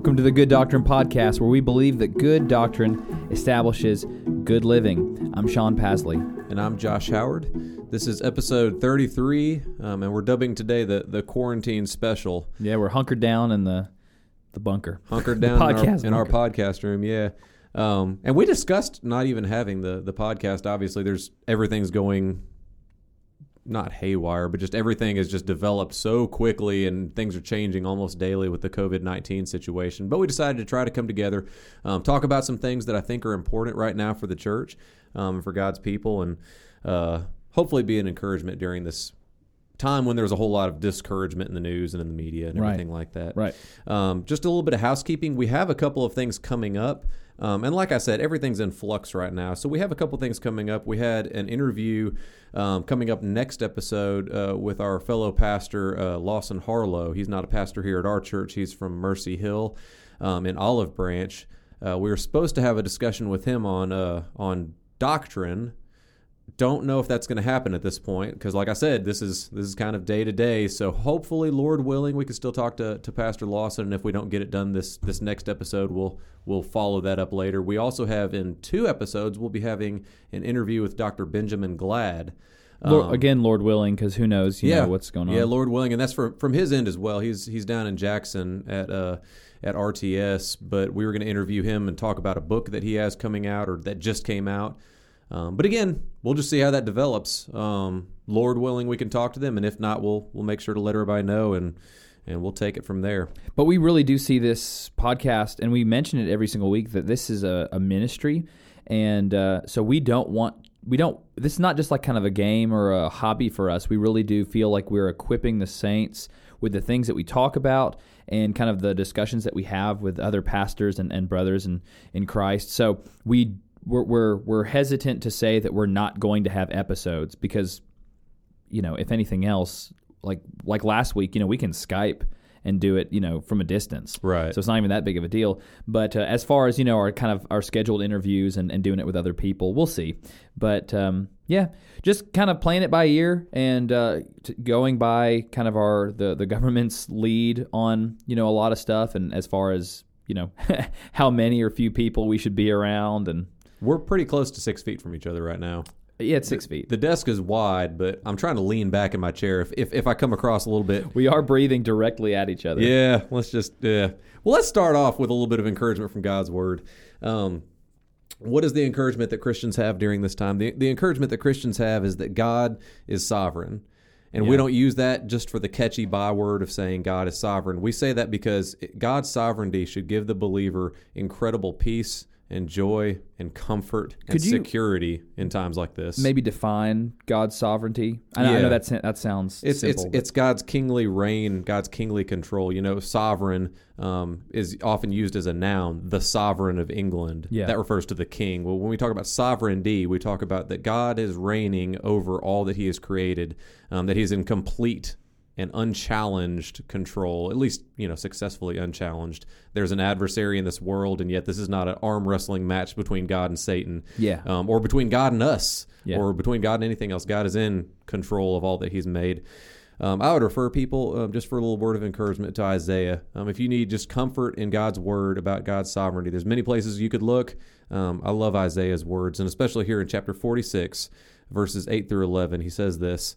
Welcome to the Good Doctrine Podcast, where we believe that good doctrine establishes good living. I'm Sean Pasley. And I'm Josh Howard. This is episode 33, um, and we're dubbing today the, the quarantine special. Yeah, we're hunkered down in the the bunker. Hunkered down in, our, in our podcast room, yeah. Um, and we discussed not even having the, the podcast. Obviously, there's everything's going not haywire, but just everything has just developed so quickly and things are changing almost daily with the COVID 19 situation. But we decided to try to come together, um, talk about some things that I think are important right now for the church, um, for God's people, and uh, hopefully be an encouragement during this time when there's a whole lot of discouragement in the news and in the media and everything right. like that. Right. Um, just a little bit of housekeeping. We have a couple of things coming up. Um, and like I said, everything's in flux right now. So we have a couple things coming up. We had an interview um, coming up next episode uh, with our fellow pastor, uh, Lawson Harlow. He's not a pastor here at our church, he's from Mercy Hill um, in Olive Branch. Uh, we were supposed to have a discussion with him on uh, on doctrine don't know if that's going to happen at this point because like i said this is this is kind of day to day so hopefully lord willing we can still talk to, to pastor lawson and if we don't get it done this this next episode we'll we'll follow that up later we also have in two episodes we'll be having an interview with dr benjamin Gladd Lord, um, again, Lord willing, because who knows, you yeah, know what's going on. Yeah, Lord willing, and that's from from his end as well. He's he's down in Jackson at uh at RTS, but we were going to interview him and talk about a book that he has coming out or that just came out. Um, but again, we'll just see how that develops. Um, Lord willing, we can talk to them, and if not, we'll we'll make sure to let everybody know, and and we'll take it from there. But we really do see this podcast, and we mention it every single week that this is a, a ministry, and uh, so we don't want we don't. This is not just like kind of a game or a hobby for us. We really do feel like we're equipping the saints with the things that we talk about and kind of the discussions that we have with other pastors and, and brothers in, in Christ. So we we're, we're we're hesitant to say that we're not going to have episodes because you know if anything else like like last week you know we can Skype and do it you know from a distance. Right. So it's not even that big of a deal. But uh, as far as you know our kind of our scheduled interviews and, and doing it with other people we'll see. But um, yeah just kind of playing it by ear and uh, t- going by kind of our the the government's lead on you know a lot of stuff and as far as you know how many or few people we should be around and we're pretty close to six feet from each other right now. Yeah, it's six feet. The desk is wide, but I'm trying to lean back in my chair. If, if, if I come across a little bit, we are breathing directly at each other. Yeah, let's just yeah. Well, let's start off with a little bit of encouragement from God's word. Um, what is the encouragement that Christians have during this time? The, the encouragement that Christians have is that God is sovereign. And yeah. we don't use that just for the catchy byword of saying God is sovereign. We say that because God's sovereignty should give the believer incredible peace and joy and comfort and Could security in times like this. Maybe define God's sovereignty. I know, yeah. I know that that sounds it's simple, it's it's God's kingly reign, God's kingly control. You know, sovereign um, is often used as a noun. The sovereign of England. Yeah. that refers to the king. Well, when we talk about sovereignty, we talk about that God is reigning over all that He has created. Um, that He's in complete and unchallenged control, at least, you know, successfully unchallenged. There's an adversary in this world, and yet this is not an arm wrestling match between God and Satan. Yeah. Um, or between God and us. Yeah. Or between God and anything else. God is in control of all that He's made. Um, I would refer people um, just for a little word of encouragement to Isaiah. Um, if you need just comfort in God's word about God's sovereignty, there's many places you could look. Um, I love Isaiah's words, and especially here in chapter 46, verses 8 through 11. He says this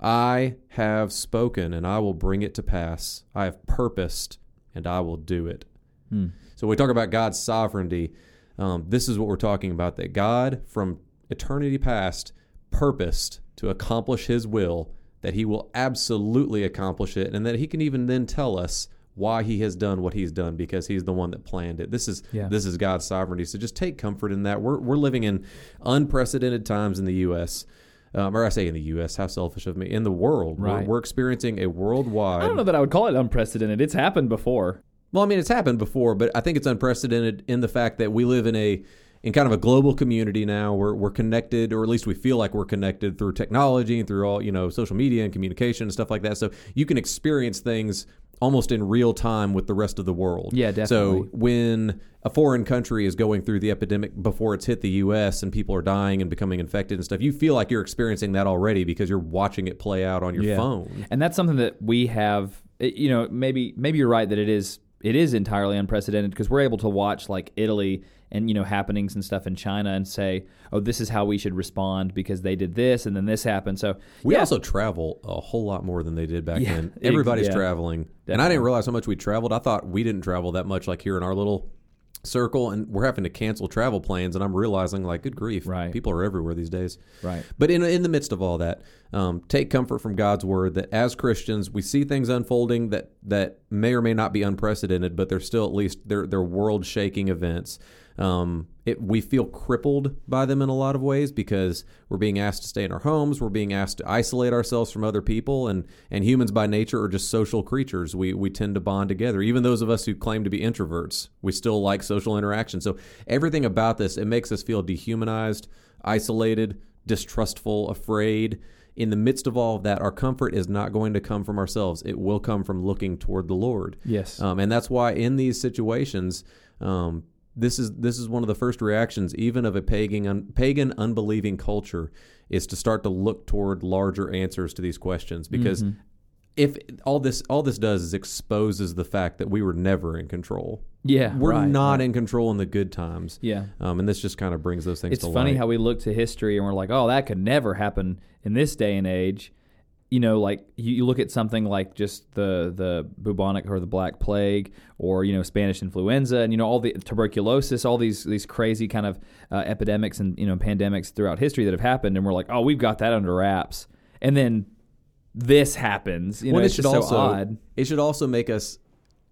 I have spoken and I will bring it to pass. I have purposed and I will do it. Hmm. So we talk about God's sovereignty. Um, this is what we're talking about that God, from eternity past, purposed to accomplish his will, that he will absolutely accomplish it, and that he can even then tell us why he has done what he's done because he's the one that planned it. This is yeah. this is God's sovereignty. So just take comfort in that. We're we're living in unprecedented times in the US um, or I say in the U.S. How selfish of me! In the world, right. we're, we're experiencing a worldwide. I don't know that I would call it unprecedented. It's happened before. Well, I mean, it's happened before, but I think it's unprecedented in the fact that we live in a in kind of a global community now. We're we're connected, or at least we feel like we're connected through technology and through all you know social media and communication and stuff like that. So you can experience things almost in real time with the rest of the world. Yeah, definitely. So when a foreign country is going through the epidemic before it's hit the U.S. and people are dying and becoming infected and stuff, you feel like you're experiencing that already because you're watching it play out on your Yeah. phone. and that's something that we have. Eh, you know, maybe maybe you're right that it is it is entirely unprecedented because we're able to watch like Italy and you know happenings and stuff in China and say, oh, this is how we should respond because they did this and then this happened. So We yeah, also travel a whole lot more than they did back Yeah, then. Everybody's yeah. traveling. And I didn't realize how much we traveled. I thought we didn't travel that much like here in our little circle and we're having to cancel travel plans and I'm realizing like good grief. Right. People are everywhere these days. right. But in in the midst of all that, um, take comfort from God's word that as Christians we see things unfolding that that may or may not be unprecedented, but they're still at least they're they're world shaking events. Um, it, we feel crippled by them in a lot of ways because we're being asked to stay in our homes, we're being asked to isolate ourselves from other people, and and humans by nature are just social creatures. We we tend to bond together. Even those of us who claim to be introverts, we still like social interaction. So everything about this it makes us feel dehumanized, isolated, distrustful, afraid. In the midst of all of that, our comfort is not going to come from ourselves. It will come from looking toward the Lord. Yes. Um, and that's why in these situations, um, this is this is one of the first reactions, even of a pagan un, pagan unbelieving culture, is to start to look toward larger answers to these questions. Because if all this all this does is exposes the fact that we were never in control. yeah. We're right, not right. in control in the good times. Yeah. Um, and this just kind of brings those things It's to funny light. how we look to history and we're like, oh, that could never happen in this day and age. You know, like you, you look at something like just the the bubonic or the black plague, or you know Spanish influenza, and you know all the tuberculosis, all these these crazy kind of uh, epidemics and you know pandemics throughout history that have happened, and we're like, oh, we've got that under wraps, and then this happens. You know, Well, it should also so odd. it should also make us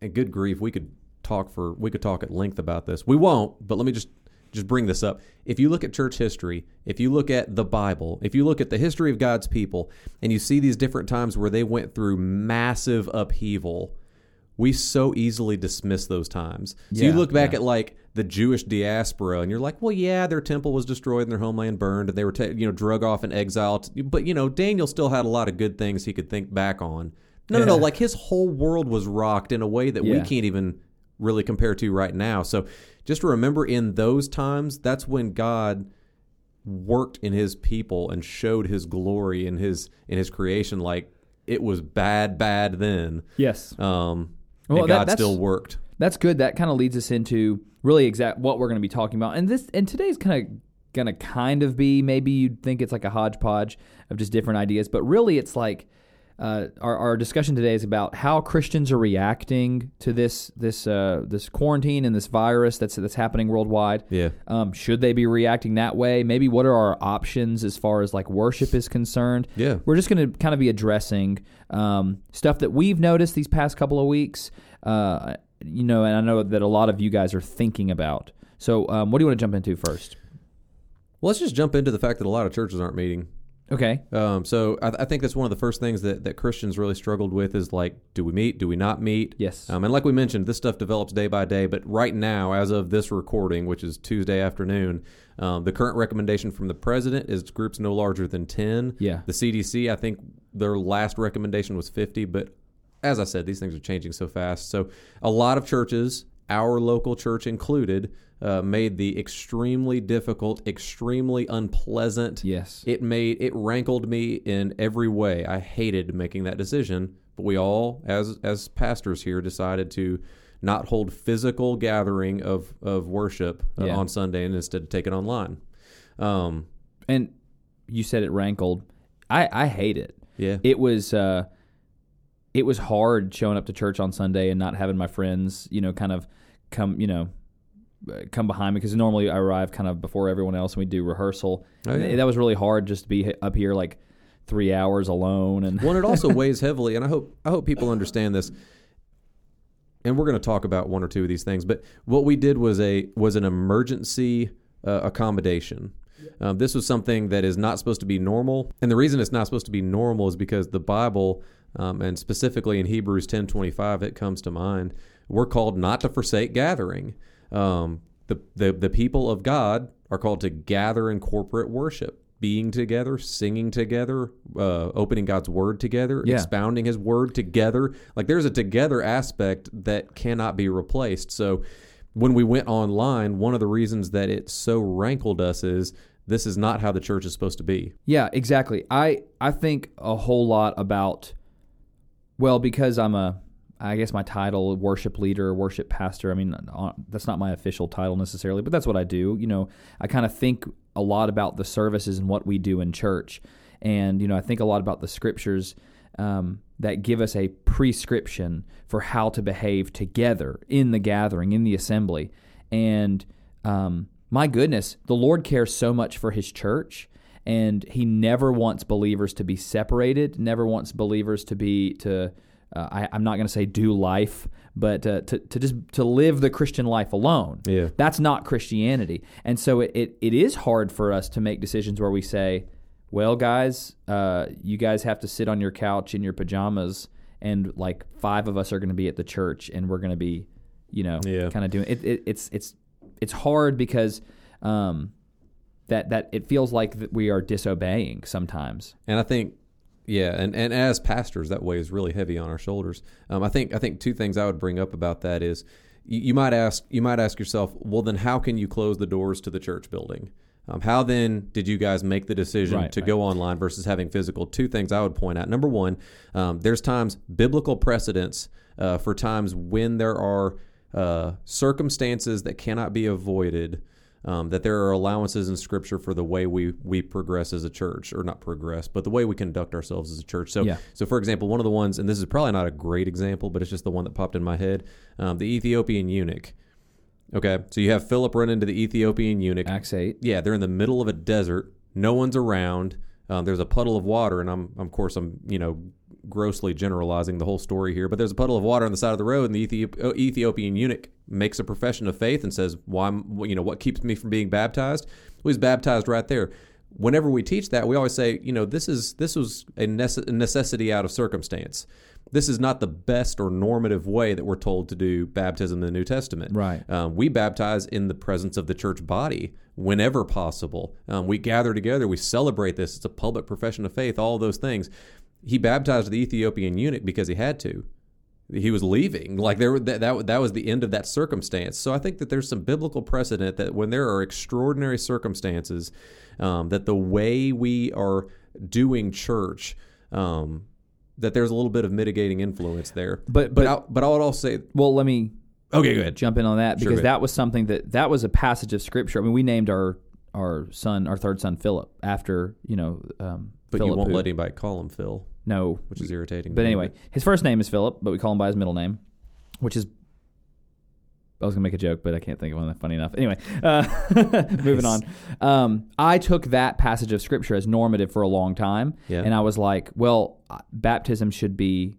and good grief we could talk for we could talk at length about this we won't but let me just just bring this up if you look at church history if you look at the bible if you look at the history of god's people and you see these different times where they went through massive upheaval we so easily dismiss those times so you look back yeah. at like the jewish diaspora and you're like well yeah their temple was destroyed and their homeland burned and they were ta- you know drug off and exiled. but you know daniel still had a lot of good things he could think back on no, no, no. Like his whole world was rocked in a way that we can't even really compare to right now. So just remember in those times, that's when God worked in his people and showed his glory in his in his creation like it was bad bad then Yes. um Well, and that- God that's- still worked That's good. That kind of leads us into really exact what we're going to be talking about. And this and today's kind of going to kind of be maybe you'd think it's like a hodgepodge of just different ideas, but really it's like uh, our, our discussion today is about how Christians are reacting to this this uh, this quarantine and this virus that's that's happening worldwide. yeah Um, should they be reacting that way? Maybe what are our options as far as like worship is concerned? Yeah. We're just going to kind of be addressing um, stuff that we've noticed these past couple of weeks. Uh, you know, and I know that a lot of you guys are thinking about. So, um, what do you want to jump into first? well let's just jump into the fact that a lot of churches aren't meeting Okay. um, so I, I think that's one of the first things that, that Christians really struggled with is like, do we meet? Do we not meet? Yes. Um, and like we mentioned, this stuff develops day by day. But right now, as of this recording, which is Tuesday afternoon, um, the current recommendation from the president is groups no larger than 10. Yeah. The CDC, I think their last recommendation was 50. But as I said, these things are changing so fast. So a lot of churches, our local church included, uh, made the extremely difficult, extremely unpleasant Yes. it made it rankled me in every way. I hated making that decision, but we all, as as pastors here, decided to not hold physical gathering of of worship uh, Yeah. on Sunday and instead take it online. Um, and you said it rankled. I I hate it. yeah, It was uh, it was hard showing up to church on Sunday and not having my friends, you know, kind of come, you know, come behind me because normally I arrive kind of before everyone else and we do rehearsal. Oh, yeah. That was really hard just to be up here like three hours alone and One, it also weighs heavily, and I hope I hope people understand this. And we're going to talk about one or two of these things, but what we did was a was an emergency uh, accommodation. Um, this was something that is not supposed to be normal, and the reason it's not supposed to be normal is because the Bible, um, and specifically in Hebrews ten twenty five, it comes to mind. We're called not to forsake gathering. Um, the, the the people of God are called to gather in corporate worship, being together, singing together, uh, opening God's word together, Yeah. expounding His word together. Like there's a together aspect that cannot be replaced. So when we went online, one of the reasons that it so rankled us is this is not how the church is supposed to be. Yeah, exactly. I I think a whole lot about well because I'm a I guess my title worship leader, worship pastor. I mean uh, that's not my official title necessarily, but that's what I do. You know, I kind of think a lot about the services and what we do in church, and you know I think a lot about the scriptures um, that give us a prescription for how to behave together in the gathering, in the assembly, and um, my goodness, the Lord cares so much for His church, and He never wants believers to be separated. Never wants believers to be to. Uh, I, I'm not going to say do life, but uh, to to just to live the Christian life alone. Yeah. That's not Christianity, and so it, it, it is hard for us to make decisions where we say, "Well, guys, uh, you guys have to sit on your couch in your pajamas." And like five of us are going to be at the church, and we're going to be, you know, Yeah. kind of doing it, it. It's it's it's hard because um, that that it feels like that we are disobeying sometimes. And I think, yeah, and, and as pastors, that weighs really heavy on our shoulders. Um, I think I think two things I would bring up about that is you, you might ask you might ask yourself, well, then how can you close the doors to the church building? Um, how then did you guys make the decision Right, to right. go online versus having physical? Two things I would point out. Number one, um, there's times biblical precedents uh, for times when there are uh, circumstances that cannot be avoided. Um, that there are allowances in Scripture for the way we we progress as a church, or not progress, but the way we conduct ourselves as a church. So, Yeah. so for example, one of the ones, and this is probably not a great example, but it's just the one that popped in my head: um, the Ethiopian eunuch. Okay, so you have Philip run into the Ethiopian eunuch. Acts eight. Yeah, they're in the middle of a desert. No one's around. Um, there's a puddle of water, and I'm, of course, I'm, you know, grossly generalizing the whole story here. But there's a puddle of water on the side of the road, and the uh, Ethiopian eunuch makes a profession of faith and says, "Why, am you know, what keeps me from being baptized?" Well, he's baptized right there. Whenever we teach that, we always say, you know, this is this was a necessity out of circumstance. This is not the best or normative way that we're told to do baptism in the New Testament. Right. Um, we baptize in the presence of the church body whenever possible. Um, we gather together. We celebrate this. It's a public profession of faith. All those things. He baptized the Ethiopian eunuch because he had to. He was leaving. Like there, that, that that was the end of that circumstance. So I think that there's some biblical precedent that when there are extraordinary circumstances, um, that the way we are doing church. Um, that there's a little bit of mitigating influence there, But- but but- I, but I would also say, Well, let me okay, go ahead. jump in on that Sure, because that was something that that was a passage of scripture. I mean, we named our our son, our third son, Philip after you know. Um, But Philip, you won't who- let anybody call him Phil, No, which is irritating. But anyway, his first name is Philip, but we call him by his middle name, which is. I was gonna make a joke, but I can't think of one that's funny enough. Anyway, uh, moving on. Um, I took that passage of scripture as normative for a long time, Yeah. and I was like, well, uh, baptism should be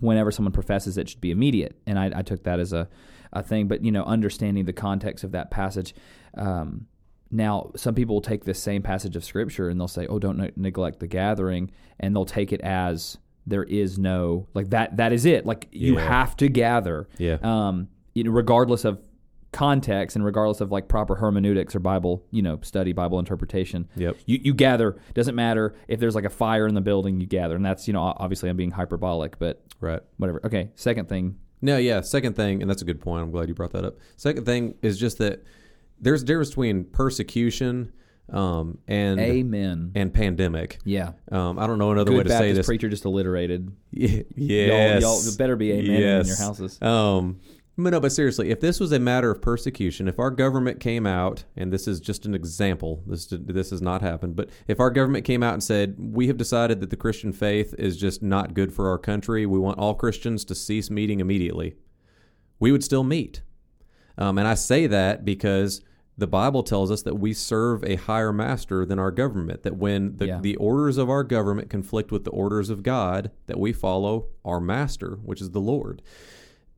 whenever someone professes it should be immediate, and I, I took that as a, a thing. But you know, understanding the context of that passage. Um, now, some people will take this same passage of scripture and they'll say, "Oh, don't ne- neglect the gathering," and they'll take it as there is no like that. That is it. Like you Yeah. have to gather, Yeah. um, you know, regardless of context and regardless of like proper hermeneutics or Bible, you know, study, Bible interpretation. Yep. You you gather. Doesn't matter if there's like a fire in the building. You gather, and that's you know obviously I'm being hyperbolic, but Right. whatever. Okay. Second thing. No, yeah. Second thing, and that's a good point. I'm glad you brought that up. Second thing is just that there's a difference between persecution um, and Amen. and pandemic. Yeah. Um, I don't know another Good way to Baptist say this. preacher just alliterated. Y- yes. Y'all, y'all better be amen in your houses. Um, but no, but seriously, if this was a matter of persecution, if our government came out, and this is just an example, this this has not happened, but if our government came out and said we have decided that the Christian faith is just not good for our country, we want all Christians to cease meeting immediately, we would still meet. Um, and I say that because the Bible tells us that we serve a higher master than our government. That when the, Yeah. the orders of our government conflict with the orders of God, that we follow our master, which is the Lord.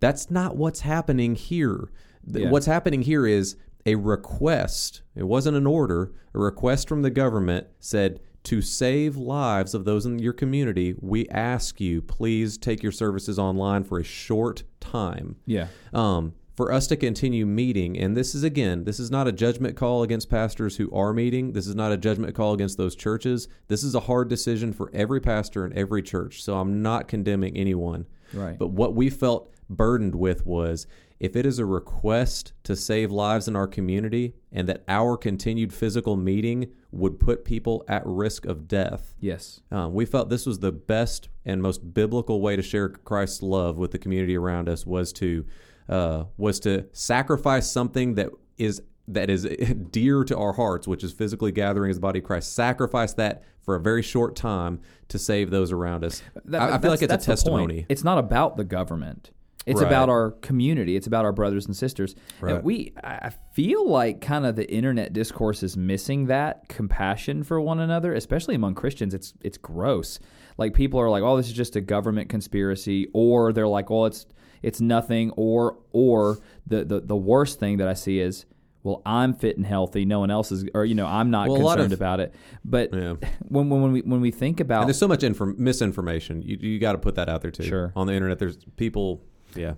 That's not what's happening here. Yeah. What's happening here is a request. It wasn't an order. A request from the government said to save lives of those in your community, we ask you please take your services online for a short time. Yeah. Um, for us to continue meeting, and this is again, this is not a judgment call against pastors who are meeting. This is not a judgment call against those churches. This is a hard decision for every pastor in every church. So I'm not condemning anyone. Right. But what we felt burdened with was if it is a request to save lives in our community and that our continued physical meeting would put people at risk of death, yes. um, we felt this was the best and most biblical way to share Christ's love with the community around us was to uh, was to sacrifice something that is that is dear to our hearts, which is physically gathering as the body of Christ. Sacrifice that for a very short time to save those around us. That- I, I feel like it's a that's the point. testimony. It's not about the government. It's Right. about our community. It's about our brothers and sisters. Right. And we, I feel like kind of the internet discourse is missing that compassion for one another, especially among Christians. It's it's gross. Like people are like, "Oh, this is just a government conspiracy," or they're like, "Well, it's it's nothing," or or the the, the worst thing that I see is. Well, I'm fit and healthy. No one else is, or you know, I'm not Well, concerned of- about it. But Yeah. when, when when we when we think about And there's so much inform- misinformation. You you got to put that out there too. Sure. On the internet, there's people. Yeah.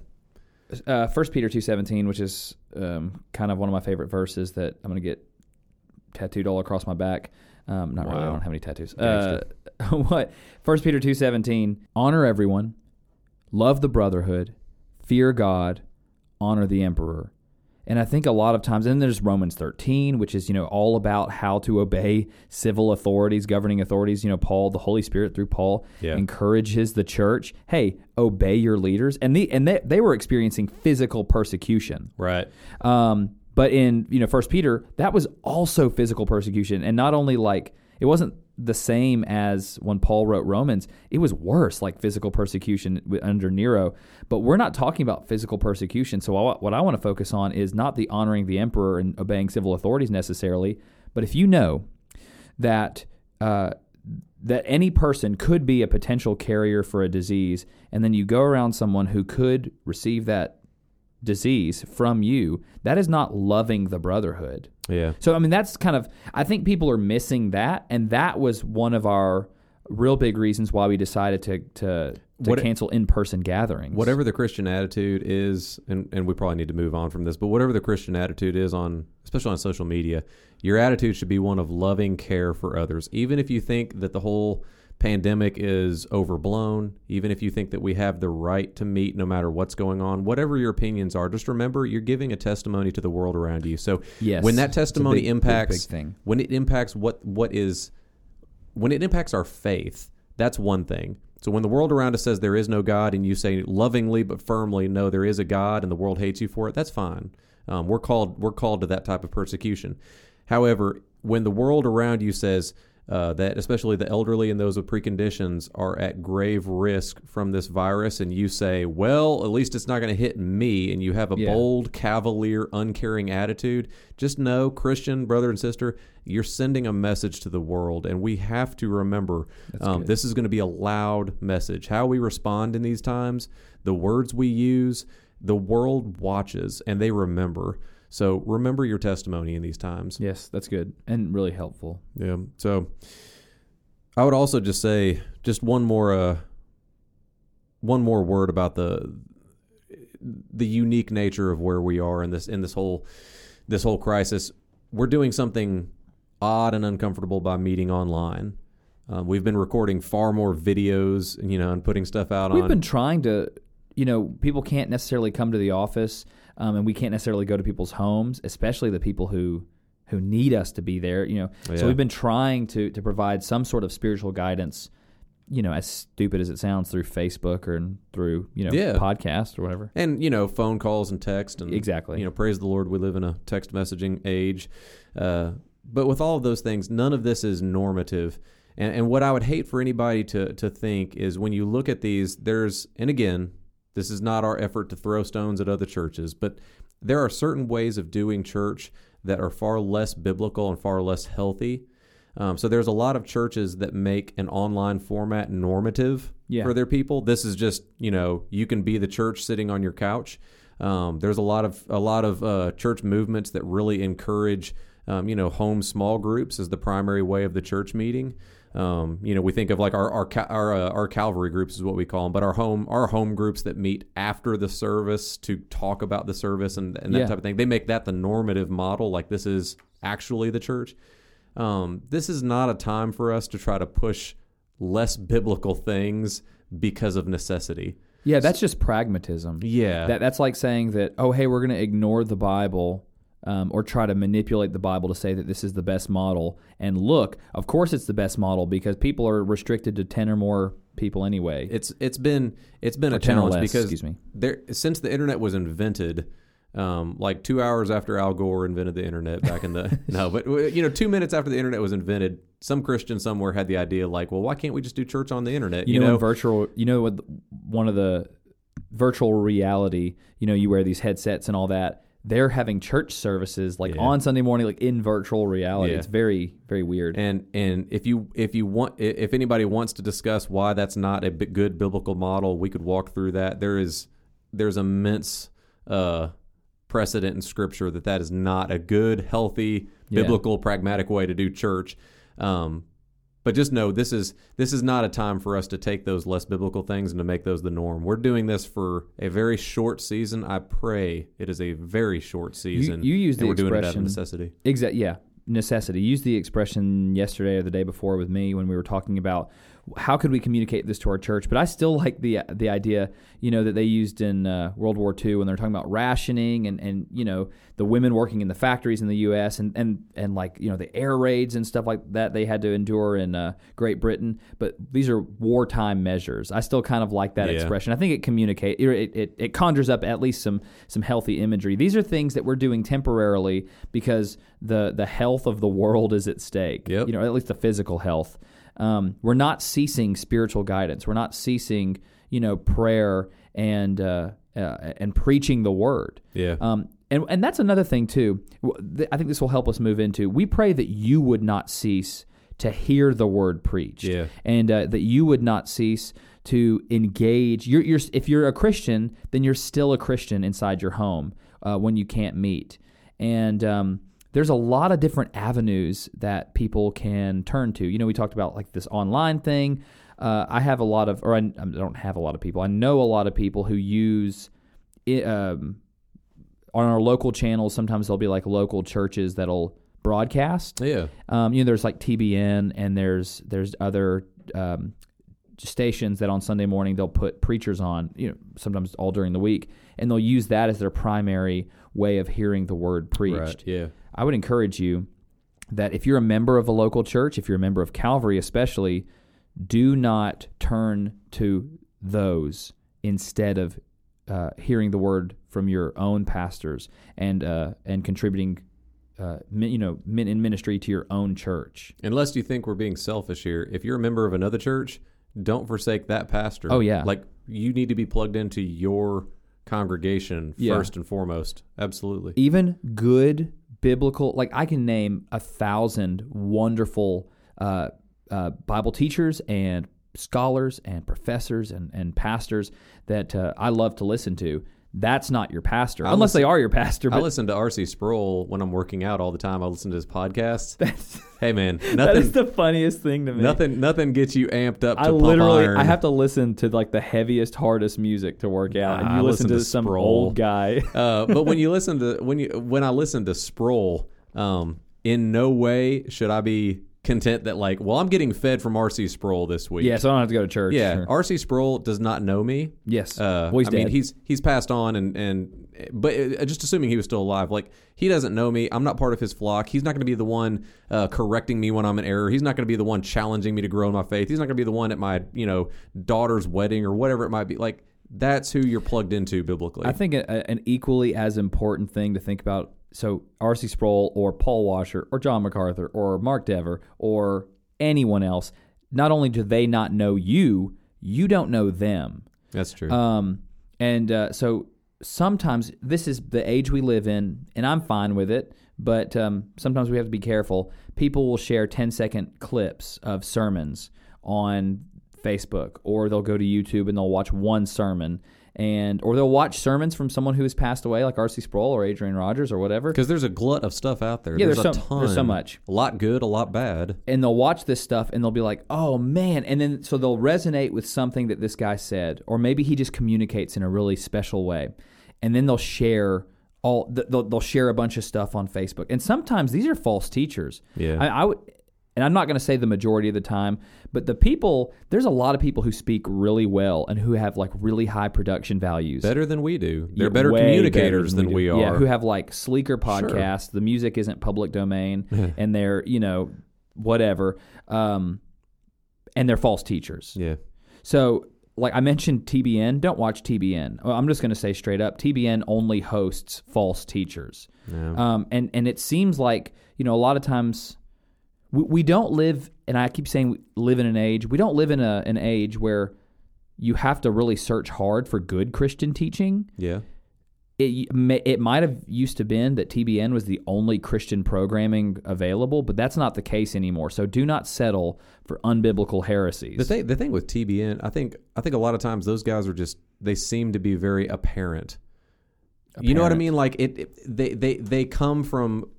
uh, First Peter two seventeen, which is um, kind of one of my favorite verses that I'm going to get tattooed all across my back. Um, not really. I don't have any tattoos. Uh, what? First Peter two seventeen. Honor everyone, love the brotherhood, fear God, honor the emperor. And I think a lot of times, and then there's Romans 13, which is, you know, all about how to obey civil authorities, governing authorities. You know, Paul, the Holy Spirit through Paul, Yeah. encourages the church, hey, obey your leaders. And, the, and they, they were experiencing physical persecution. Right. Um, but in you know First Peter, that was also physical persecution, and not only like it wasn't the same as when Paul wrote Romans. It was worse, like physical persecution under Nero. But we're not talking about physical persecution. So what I want to focus on is not the honoring the emperor and obeying civil authorities necessarily, but if you know that. Uh, that any person could be a potential carrier for a disease, and then you go around someone who could receive that disease from you, that is not loving the brotherhood. Yeah. So I mean that's kind of I think people are missing that and that was one of our real big reasons why we decided to to, to What- cancel in-person gatherings. Whatever the Christian attitude is, and, and we probably need to move on from this, but whatever the Christian attitude is on, especially on social media, your attitude should be one of loving care for others. Even if you think that the whole pandemic is overblown, even if you think that we have the right to meet no matter what's going on, whatever your opinions are, just remember you're giving a testimony to the world around you. So Yes. when that testimony big, big, impacts big thing. when it impacts what what is when it impacts our faith, that's one thing. So when the world around us says there is no God, and you say lovingly but firmly, no, there is a God, and the world hates you for it, that's fine. Um, we're called we're called to that type of persecution. However, when the world around you says uh, that, especially the elderly and those with preconditions, are at grave risk from this virus, and you say, "Well, at least it's not going to hit me," and you have a Yeah. bold, cavalier, uncaring attitude, just know, Christian brother and sister, you're sending a message to the world, and we have to remember um, this is going to be a loud message. How we respond in these times, the words we use, the world watches and they remember. So remember your testimony in these times. Yes, that's good and really helpful. Yeah. So I would also just say just one more uh one more word about the the unique nature of where we are in this in this whole this whole crisis. We're doing something odd and uncomfortable by meeting online. Um, we've been recording far more videos, you know, and putting stuff out We've on. been trying to, you know, people can't necessarily come to the office, um, and we can't necessarily go to people's homes, especially the people who who need us to be there. You know, Yeah. so we've been trying to to provide some sort of spiritual guidance. You know, as stupid as it sounds, through Facebook or through you know Yeah. podcast or whatever. and you know phone calls and text and Exactly. you know praise the lord we live in a text messaging age uh, but with all of those things none of this is normative and, and what i would hate for anybody to, to think is when you look at these there's and again this is not our effort to throw stones at other churches but there are certain ways of doing church that are far less biblical and far less healthy um, so there's a lot of churches that make an online format normative Yeah. for their people. This is just you know you can be the church sitting on your couch. Um, there's a lot of a lot of uh, church movements that really encourage, um, you know, home small groups as the primary way of the church meeting. Um, you know, we think of like our our our, uh, our Calvary groups is what we call them, but our home our home groups that meet after the service to talk about the service and, and that Yeah. type of thing. They make that the normative model. Like this is actually the church. Um, this is not a time for us to try to push less biblical things because of necessity. Yeah, that's just pragmatism. Yeah, That that's like saying that oh hey we're going to ignore the Bible um, or try to manipulate the Bible to say that this is the best model. And look, of course it's the best model because people are restricted to ten or more people anyway. it's it's been it's been Or a challenge less, because excuse me. there since the internet was invented. Um, like two hours after Al Gore invented the internet back in the no, but you know, two minutes after the internet was invented, some Christian somewhere had the idea like, well, why can't we just do church on the internet? you, know, in virtual you know what one of the virtual reality you know you wear these headsets and all that they're having church services like Yeah. on sunday morning like in virtual reality Yeah. it's very very weird And and if you if you want if anybody wants to discuss why that's not a good biblical model, we could walk through that. There is there's immense uh, precedent in Scripture that that is not a good, healthy, Yeah. biblical, pragmatic way to do church. Um, but just know this is this is not a time for us to take those less biblical things and to make those the norm. We're doing this for a very short season. I pray it is a very short season. you used and the we're doing it out of expression- necessity. Exactly. Yeah. Necessity. Use the expression yesterday or the day before with me when we were talking about how could we communicate this to our church. But I still like the the idea, you know, that they used in uh, World War II when they're talking about rationing and and you know the women working in the factories in the U.S. and and and like you know the air raids and stuff like that they had to endure in uh, Great Britain. But these are wartime measures. I still kind of like that Yeah. expression. I think it communicate it, it it conjures up at least some some healthy imagery. These are things that we're doing temporarily because the the health of the world is at stake. Yep. You know, at least the physical health. Um, we're not ceasing spiritual guidance. We're not ceasing, you know, prayer and uh, uh, and preaching the word. Yeah. Um, and and that's another thing too. I think this will help us move into. We pray that you would not cease to hear the word preached, Yeah. and uh, that you would not cease to engage. You're, you're if you're a Christian, then you're still a Christian inside your home uh, when you can't meet. And um, there's a lot of different avenues that people can turn to. You know, we talked about like this online thing. Uh, I have a lot of, or I, I don't have a lot of people. I know a lot of people who use it, um, on our local channels. Sometimes there'll be like local churches that'll broadcast. yeah. Um, you know, there's like TBN and there's there's other um, stations that on Sunday morning they'll put preachers on. You know, sometimes all during the week, and they'll use that as their primary way of hearing the word preached. Right. Yeah. I would encourage you that if you're a member of a local church, if you're a member of Calvary especially, do not turn to those instead of uh, hearing the word from your own pastors and uh, and contributing, uh, you know, in ministry to your own church. Unless you think we're being selfish here, if you're a member of another church, don't forsake that pastor. Oh, yeah. like you need to be plugged into your congregation Yeah. first and foremost. Absolutely. even good biblical like i can name a thousand wonderful uh, uh, bible teachers and scholars and professors and, and pastors that uh, i love to listen to that's not your pastor I unless listen- they are your pastor I listen to R.C. Sproul when I'm working out all the time. I listen to his podcasts. that's, hey man, that nothing, is the funniest thing to me nothing, nothing gets you amped up. To I literally iron. I have to listen to like the heaviest hardest music to work out and you I listen, listen to, to some old guy uh, but when you listen to when you when I listen to Sproul, um, in no way should I be content that like, well, I'm getting fed from R.C. Sproul this week. yeah so i don't have to go to church Yeah, Sure. R.C. Sproul does not know me. yes Uh, well he's I dead mean, he's he's passed on, and and but uh, just assuming he was still alive, like he doesn't know me. I'm not part of his flock. He's not going to be the one uh, correcting me when I'm in error. He's not going to be the one challenging me to grow in my faith. He's not going to be the one at my you know daughter's wedding or whatever it might be. Like that's who you're plugged into biblically. I think a, a- an equally as important thing to think about. So R.C. Sproul or Paul Washer or John MacArthur or Mark Dever or anyone else, not only do they not know you, you don't know them. that's true. Um, and uh, so sometimes this is the age we live in, and I'm fine with it. But um, sometimes we have to be careful. People will share 10 second clips of sermons on Facebook, or they'll go to YouTube and they'll watch one sermon. And or they'll watch sermons from someone who has passed away, like R.C. Sproul or Adrian Rogers or whatever. Because there's a glut of stuff out there. Yeah, there's, there's a so- ton. there's so much. A lot good, a lot bad. and they'll watch this stuff and they'll be like, "Oh man!" And then so they'll resonate with something that this guy said, or maybe he just communicates in a really special way, and then they'll share all they'll, they'll share a bunch of stuff on Facebook. And sometimes these are false teachers. Yeah. I, I would. And I'm not going to say the majority of the time, but the people, there's a lot of people who speak really well and who have like really high production values. Better than we do. They're Yeah, better communicators better than we, do. are. Yeah, who have like sleeker podcasts. The music isn't public domain, and they're you know whatever, um, and they're false teachers. yeah. So like I mentioned, TBN. Don't watch TBN. Well, I'm just going to say straight up, TBN only hosts false teachers. Yeah. Um, and and it seems like you know a lot of times we, we don't live, and I keep saying we live in an age. We don't live in a, an age where you have to really search hard for good Christian teaching yeah. it it might have used to been that TBN was the only Christian programming available, but that's not the case anymore. So do not settle for unbiblical heresies. The thing, the thing with TBN, I think, I think a lot of times those guys are just they seem to be very apparent. You know what I mean? Like it, it, they, they, they come from.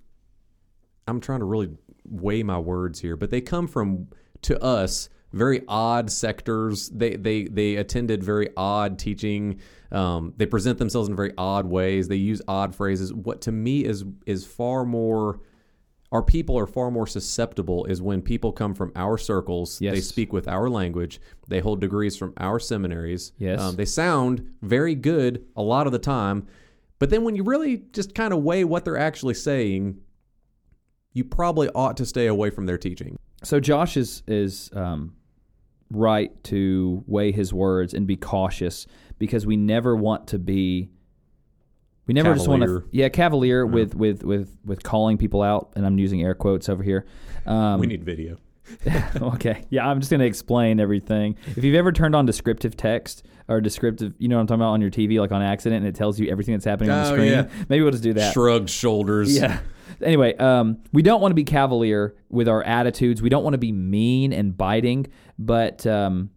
I'm trying to really weigh my words here, but they come from to us very odd sectors. They, they, they attended very odd teaching. Um, they present themselves in very odd ways. They use odd phrases. What to me is is far more our people are far more susceptible is when people come from our circles. They speak with our language. They hold degrees from our seminaries. Yes. Um, they sound very good a lot of the time. But then when you really just kind of weigh what they're actually saying, you probably ought to stay away from their teaching. so Josh is is um, right to weigh his words and be cautious because we never want to be. We never just want to, yeah, cavalier with, with with with calling people out, and I'm using air quotes over here. Um, we need video. okay. Yeah, I'm just going to explain everything. If you've ever turned on descriptive text or descriptive, you know what I'm talking about on your TV, like on accident, and it tells you everything that's happening on the Oh, screen, yeah. maybe we'll just do that. Shrugged shoulders. Yeah. Anyway, um, we don't want to be cavalier with our attitudes. We don't want to be mean and biting, but um,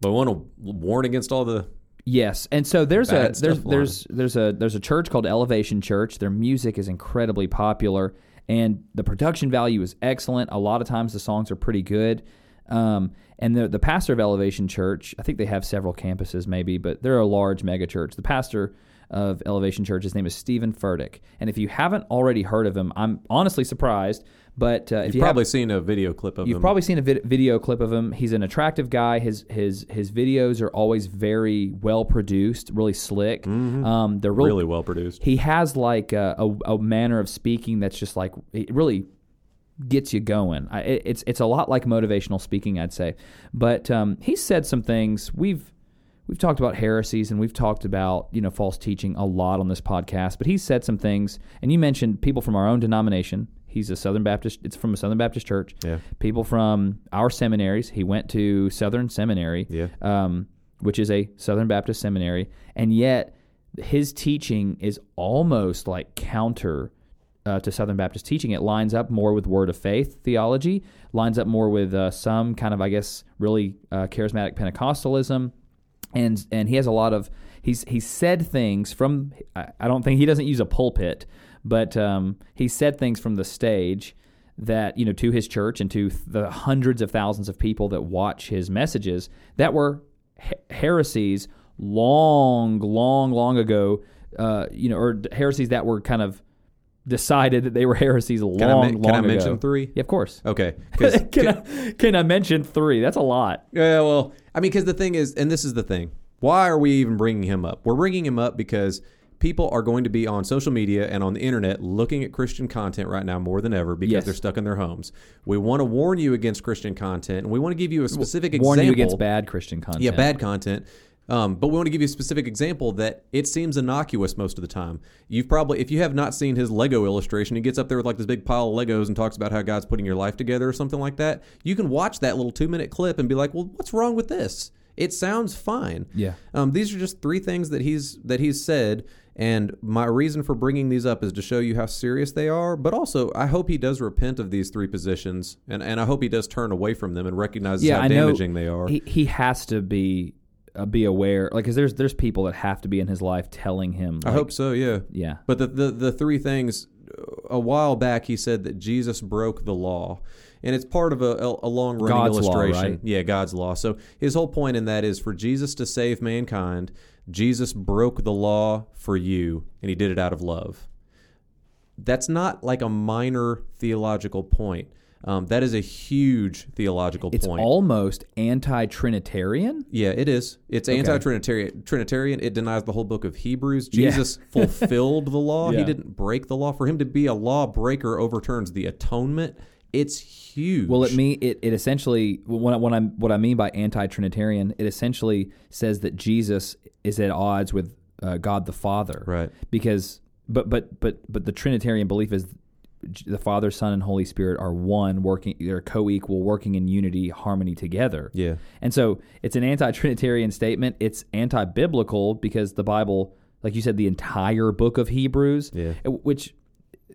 But I want to warn against all the. Yes, and so there's Bad a there's there's there's a there's a church called Elevation Church. Their music is incredibly popular, and the production value is excellent. A lot of times the songs are pretty good. Um, and the the pastor of Elevation Church, I think they have several campuses, maybe, but they're a large mega church. The pastor of Elevation Church, his name is Stephen Furtick, and if you haven't already heard of him, I'm honestly surprised. But uh, if You've you probably seen a video clip of him. You've him. probably seen a vid- video clip of him. He's an attractive guy. His his his videos are always very well produced, really slick. Um, they're real, really well produced. He has like a, a, a manner of speaking that's just like it really gets you going. I, it, it's it's a lot like motivational speaking, I'd say. But um, he said some things. We've we've talked about heresies and we've talked about you know false teaching a lot on this podcast. But he said some things, and you mentioned people from our own denomination. He's a Southern Baptist. It's from a Southern Baptist church. Yeah. People from our seminaries. He went to Southern Seminary, Yeah. um, which is a Southern Baptist seminary, and yet his teaching is almost like counter uh, to Southern Baptist teaching. It lines up more with Word of Faith theology, lines up more with uh, some kind of, I guess, really uh, charismatic Pentecostalism, and and he has a lot of he's he's said things from. I, I don't think he doesn't use a pulpit, but um, he said things from the stage that you know to his church and to the hundreds of thousands of people that watch his messages that were heresies long, long, long ago. Uh, you know, or heresies that were kind of decided that they were heresies long, Can I, long can I ago. mention three? Yeah, of course. Okay. can, I, can I mention three? That's a lot. Yeah, well, I mean, because the thing is, and this is the thing. Why are we even bringing him up? We're bringing him up because people are going to be on social media and on the internet looking at Christian content right now more than ever because Yes. they're stuck in their homes. We want to warn you against Christian content, and we want to give you a specific Warn example. you against bad Christian content. Yeah, bad content. Um, but we want to give you a specific example that it seems innocuous most of the time. You've probably, if you have not seen his Lego illustration, he gets up there with like this big pile of Legos and talks about how God's putting your life together or something like that. You can watch that little two minute clip and be like, well, what's wrong with this? It sounds fine. Yeah. Um, these are just three things that he's that he's said, and my reason for bringing these up is to show you how serious they are. But also, I hope he does repent of these three positions, and, and I hope he does turn away from them and recognizes Yeah, how I damaging they are. He, he has to be uh, be aware, like, because there's there's people that have to be in his life telling him. I like, hope so. Yeah. Yeah. But the, the the three things. A while back, he said that Jesus broke the law, and it's part of a, a, long running God's law, illustration. right? Yeah, God's law. So his whole point in that is for Jesus to save mankind, Jesus broke the law for you, and he did it out of love. That's not like a minor theological point. Um, that is a huge theological It's point. almost anti-Trinitarian. Yeah, it is. It's Okay. anti-Trinitarian. Trinitarian. It denies the whole book of Hebrews. Yeah. Jesus fulfilled the law. He didn't break the law. For him to be a law breaker overturns the atonement. It's huge. Well, it mean it, it essentially what I, what I what I mean by anti-Trinitarian, it essentially says that Jesus is at odds with uh, God the Father, right. Because but but but but the Trinitarian belief is the Father, Son, and Holy Spirit are one, working they're co-equal, working in unity, harmony together. Yeah. And so it's an anti-Trinitarian statement. It's anti-biblical because the Bible, like you said, the entire book of Hebrews, Yeah. which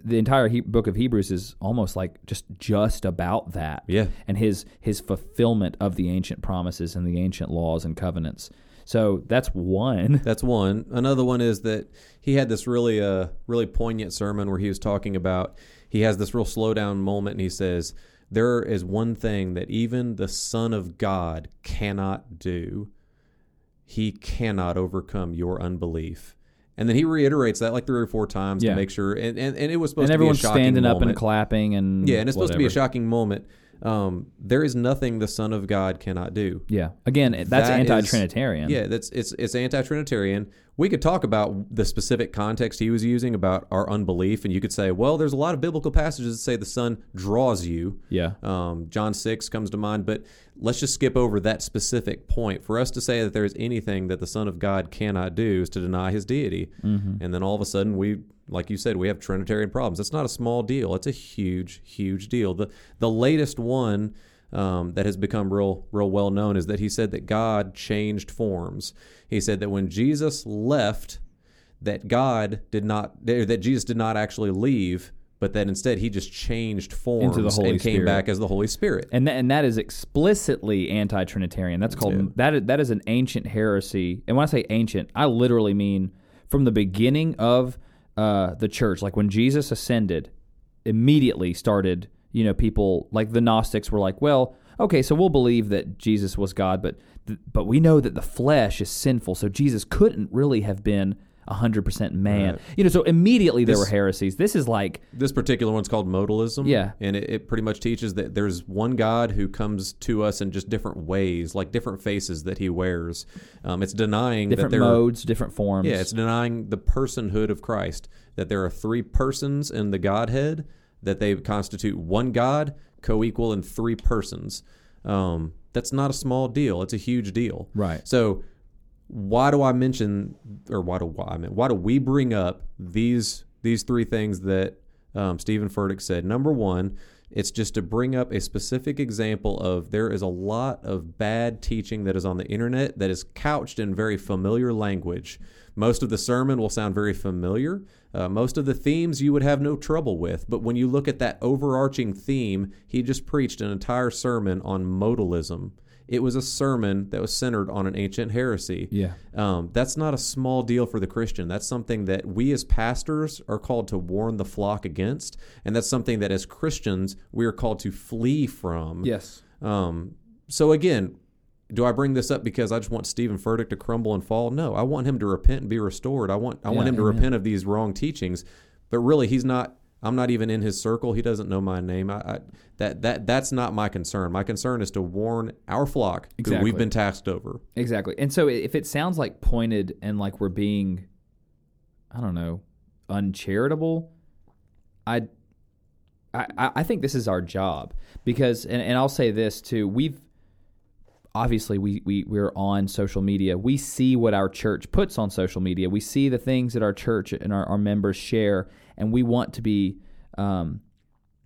the entire he- book of Hebrews is almost like just just about that. Yeah. And his his fulfillment of the ancient promises and the ancient laws and covenants. So that's one. That's one. Another one is that he had this really uh really poignant sermon where he was talking about he has this real slow down moment and he says there is one thing that even the son of God cannot do. He cannot overcome your unbelief. And then he reiterates that like three or four times Yeah. to make sure and, and, and it was supposed And to be a shocking standing up moment. and clapping and Yeah, and it's supposed to be a shocking moment. Um, there is nothing the Son of God cannot do. Yeah. Again, that's That is- anti-Trinitarian. Yeah, that's it's it's anti-Trinitarian. We could talk about the specific context he was using about our unbelief, and you could say, well, there's a lot of biblical passages that say the Son draws you. Yeah. Um, John six comes to mind, but let's just skip over that specific point. For us to say that there is anything that the Son of God cannot do is to deny His deity, Mm-hmm. and then all of a sudden we, like you said, we have Trinitarian problems. That's not a small deal. It's a huge, huge deal. the The latest one um, that has become real, real well known is that he said that God changed forms. He said that when Jesus left, that God did not, that Jesus did not actually leave, but that instead he just changed forms Into the Holy and came Spirit. back as the Holy Spirit. and that, and that is explicitly anti-Trinitarian. That's called Yeah. that. Is, that is an ancient heresy. And when I say ancient, I literally mean from the beginning of uh, the church. Like when Jesus ascended, immediately started. You know, people like the Gnostics were like, well, okay, so we'll believe that Jesus was God, but th- but we know that the flesh is sinful, so Jesus couldn't really have been hundred percent man. Right. You know, so immediately there This- were heresies. This is like This particular one's called modalism. Yeah. And it, it pretty much teaches that there's one God who comes to us in just different ways, like different faces that he wears. Um, it's denying different that there modes, different forms. Yeah, it's denying the personhood of Christ, that there are three persons in the Godhead, that they constitute one God, co equal in three persons. Um, that's not a small deal. It's a huge deal. Right. So, why do I mention, or why do why, I mean, why do we bring up these these three things that um, Stephen Furtick said? Number one, it's just to bring up a specific example of there is a lot of bad teaching that is on the internet that is couched in very familiar language. Most of the sermon will sound very familiar. Uh, most of the themes you would have no trouble with, but when you look at that overarching theme, he just preached an entire sermon on modalism. It was a sermon that was centered on an ancient heresy. Yeah. Um, that's not a small deal for the Christian. That's something that we as pastors are called to warn the flock against. And that's something that as Christians we are called to flee from. Yes. Um, so again, do I bring this up because I just want Stephen Furtick to crumble and fall? No, I want him to repent and be restored. I want I want Yeah, him to repent of these wrong teachings. But really, he's not. I'm not even in his circle. He doesn't know my name. I, I that that that's not my concern. My concern is to warn our flock who Exactly. we've been tasked over. Exactly. And so if it sounds like pointed and like we're being, I don't know, uncharitable, I, I, I think this is our job because, and, and I'll say this too, we've, obviously we, we, we're on social media. We see what our church puts on social media. We see the things that our church and our, our members share, and we want to be, um,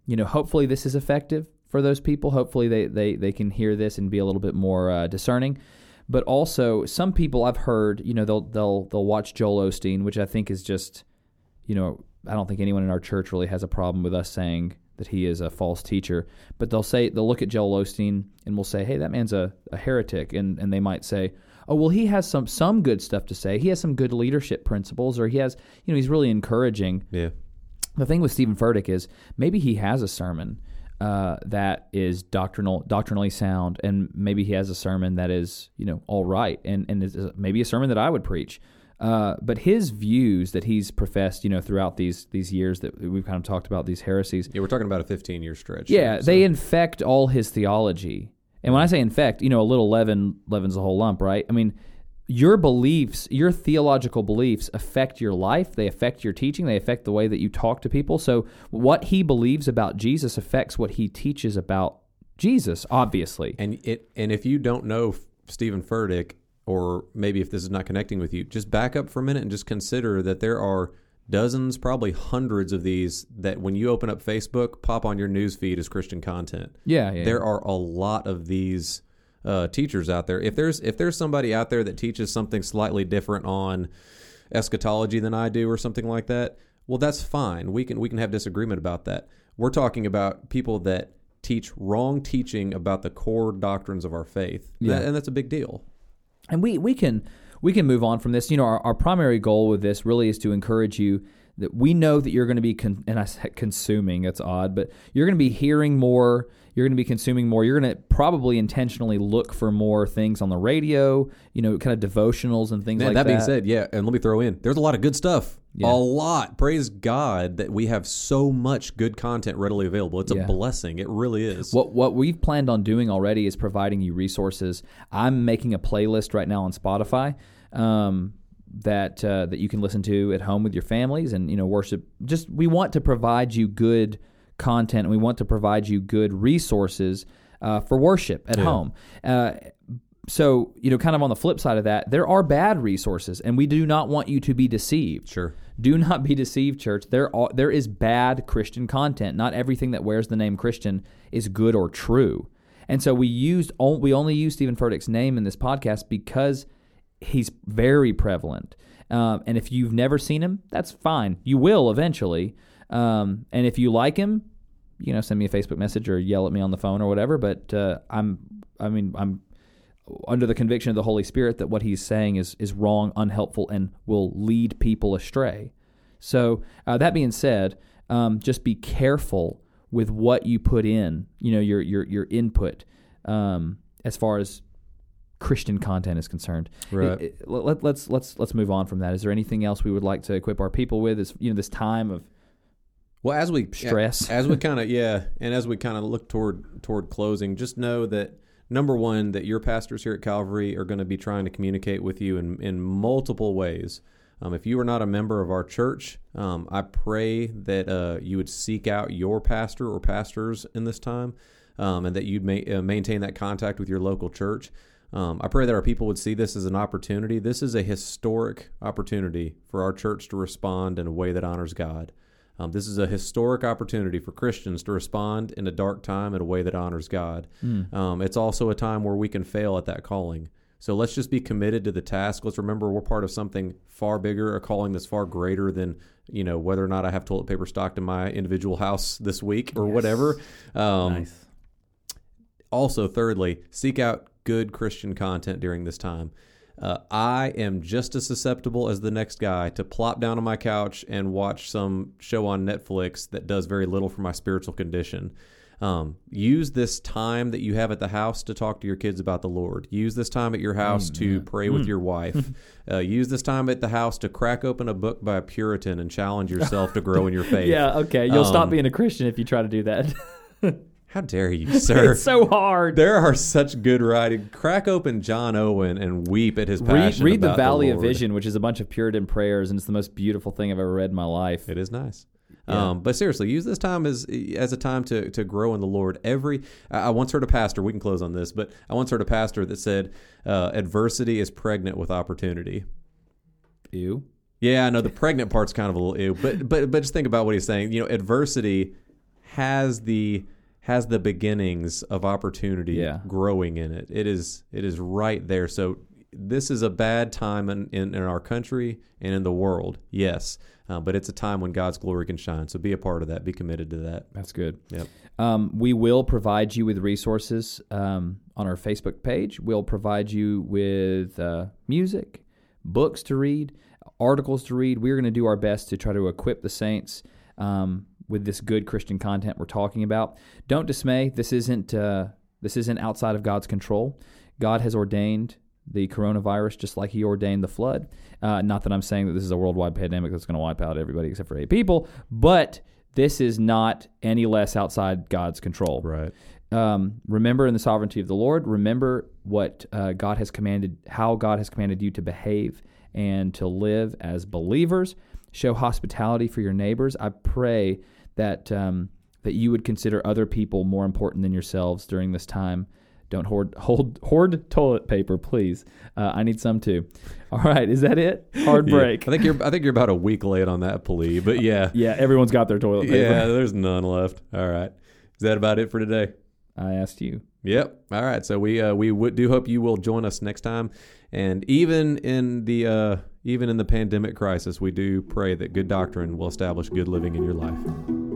you know, hopefully this is effective for those people. Hopefully they, they, they can hear this and be a little bit more uh, discerning. But also, some people I've heard, you know, they'll they'll they'll watch Joel Osteen, which I think is just, you know, I don't think anyone in our church really has a problem with us saying that he is a false teacher. But they'll say they'll look at Joel Osteen and we'll say, "Hey, that man's a, a heretic," and and they might say, "Oh, well, he has some some good stuff to say. He has some good leadership principles, or he has, you know, he's really encouraging." Yeah. The thing with Stephen Furtick is maybe he has a sermon uh, that is doctrinal, doctrinally sound, and maybe he has a sermon that is, you know, all right, and and is maybe a sermon that I would preach. Uh, but his views that he's professed, you know, throughout these these years that we've kind of talked about these heresies, Yeah, we're talking about a 15 year stretch. yeah, so- they infect all his theology. And when I say infect, you know, a little leaven leavens a whole lump, right? I mean, your beliefs, your theological beliefs affect your life, they affect your teaching, they affect the way that you talk to people. So what he believes about Jesus affects what he teaches about Jesus, obviously. And it and if you don't know Stephen Furtick, or maybe if this is not connecting with you, just back up for a minute and just consider that there are dozens, probably hundreds of these that when you open up Facebook, pop on your news feed as Christian content. Yeah, yeah. There are a lot of these uh, teachers out there. If there's if there's somebody out there that teaches something slightly different on eschatology than I do or something like that, well that's fine. We can we can have disagreement about that. We're talking about people that teach wrong teaching about the core doctrines of our faith. Yeah. That- and that's a big deal. And we we can we can move on from this. You know, our, our primary goal with this really is to encourage you that we know that you're going to be con- and I said consuming. It's odd, but you're going to be hearing more. You're going to be consuming more. You're going to probably intentionally look for more things on the radio. You know, kind of devotionals and things Man, like that that. being said, yeah, and let me throw in there's a lot of good stuff. Yeah. A lot. Praise God that we have so much good content readily available. It's Yeah. a blessing. It really is. What what we've planned on doing already is providing you resources. I'm making a playlist right now on Spotify um, that uh, that you can listen to at home with your families and you know worship. Just we want to provide you good content and we want to provide you good resources uh, for worship at Yeah. home. Uh, so you know, kind of on the flip side of that, there are bad resources, and we do not want you to be deceived. Sure. Do not be deceived, church. There are there is bad Christian content. Not everything that wears the name Christian is good or true. And so we used we only use Stephen Furtick's name in this podcast because he's very prevalent. Um, and if you've never seen him, that's fine. You will eventually. Um, and if you like him, you know, send me a Facebook message or yell at me on the phone or whatever. But uh, I'm, I mean, I'm under the conviction of the Holy Spirit that what he's saying is is wrong, unhelpful, and will lead people astray. So uh, that being said, um, just be careful with what you put in. You know, your your your input um, as far as Christian content is concerned. Right. It- it- let, let's let's let's move on from that. Is there anything else we would like to equip our people with? Is you know this time of Well, as we Stress. as we kind of yeah, and as we kind of look toward toward closing, just know that number one, that your pastors here at Calvary are going to be trying to communicate with you in in multiple ways. Um, if you are not a member of our church, um, I pray that uh, you would seek out your pastor or pastors in this time, um, and that you'd ma- uh, maintain that contact with your local church. Um, I pray that our people would see this as an opportunity. This is a historic opportunity for our church to respond in a way that honors God. Um, this is a historic opportunity for Christians to respond in a dark time in a way that honors God. Um, it's also a time where we can fail at that calling. So let's just be committed to the task. Let's remember we're part of something far bigger, a calling that's far greater than you know whether or not I have toilet paper stocked in my individual house this week or whatever. Um, also, thirdly, seek out good Christian content during this time. Uh, I am just as susceptible as the next guy to plop down on my couch and watch some show on Netflix that does very little for my spiritual condition. Um, use this time that you have at the house to talk to your kids about the Lord. Use this time at your house to pray with your wife. uh, use this time at the house to crack open a book by a Puritan and challenge yourself to grow in your faith. yeah okay you'll stop Um, being a Christian if you try to do that. How dare you, sir? it's so hard. There are such good writing. Crack open John Owen and weep at his read, passion. read the about Valley of Lord. Vision, which is a bunch of Puritan prayers, and it's the most beautiful thing I've ever read in my life. It is nice. Yeah. Um, but seriously, use this time as as a time to to grow in the Lord. Every I I once heard a pastor. We can close on this, but I once heard a pastor that said, uh, "Adversity is pregnant with opportunity." Ew. Yeah, I know the pregnant part's kind of a little ew, but but but just think about what he's saying. You know, adversity has the has the beginnings of opportunity Yeah. growing in it. It is it is right there. So this is a bad time in, in, in our country and in the world, yes. Uh, but it's a time when God's glory can shine. So be a part of that. Be committed to that. That's good. Yep. Um, we will provide you with resources um, on our Facebook page. We'll provide you with uh, music, books to read, articles to read. We're going to do our best to try to equip the saints um, with this good Christian content we're talking about. Don't dismay. This isn't uh, this isn't outside of God's control. God has ordained the coronavirus just like He ordained the flood. Uh, not that I'm saying that this is a worldwide pandemic that's going to wipe out everybody except for eight people, but this is not any less outside God's control. Right. Um, remember in the sovereignty of the Lord. Remember what uh, God has commanded, how God has commanded you to behave and to live as believers. Show hospitality for your neighbors. I pray that um, that you would consider other people more important than yourselves during this time. Don't hoard hold hoard toilet paper, please. Uh, I need some too. All right, is that it? Hard Yeah. break. I think you're I think you're about a week late on that plea, but yeah. Yeah, everyone's got their toilet paper. Yeah, there's none left. All right. Is that about it for today? I asked you. Yep. All right. So we uh, we would do hope you will join us next time, and even in the uh, even in the pandemic crisis, we do pray that good doctrine will establish good living in your life.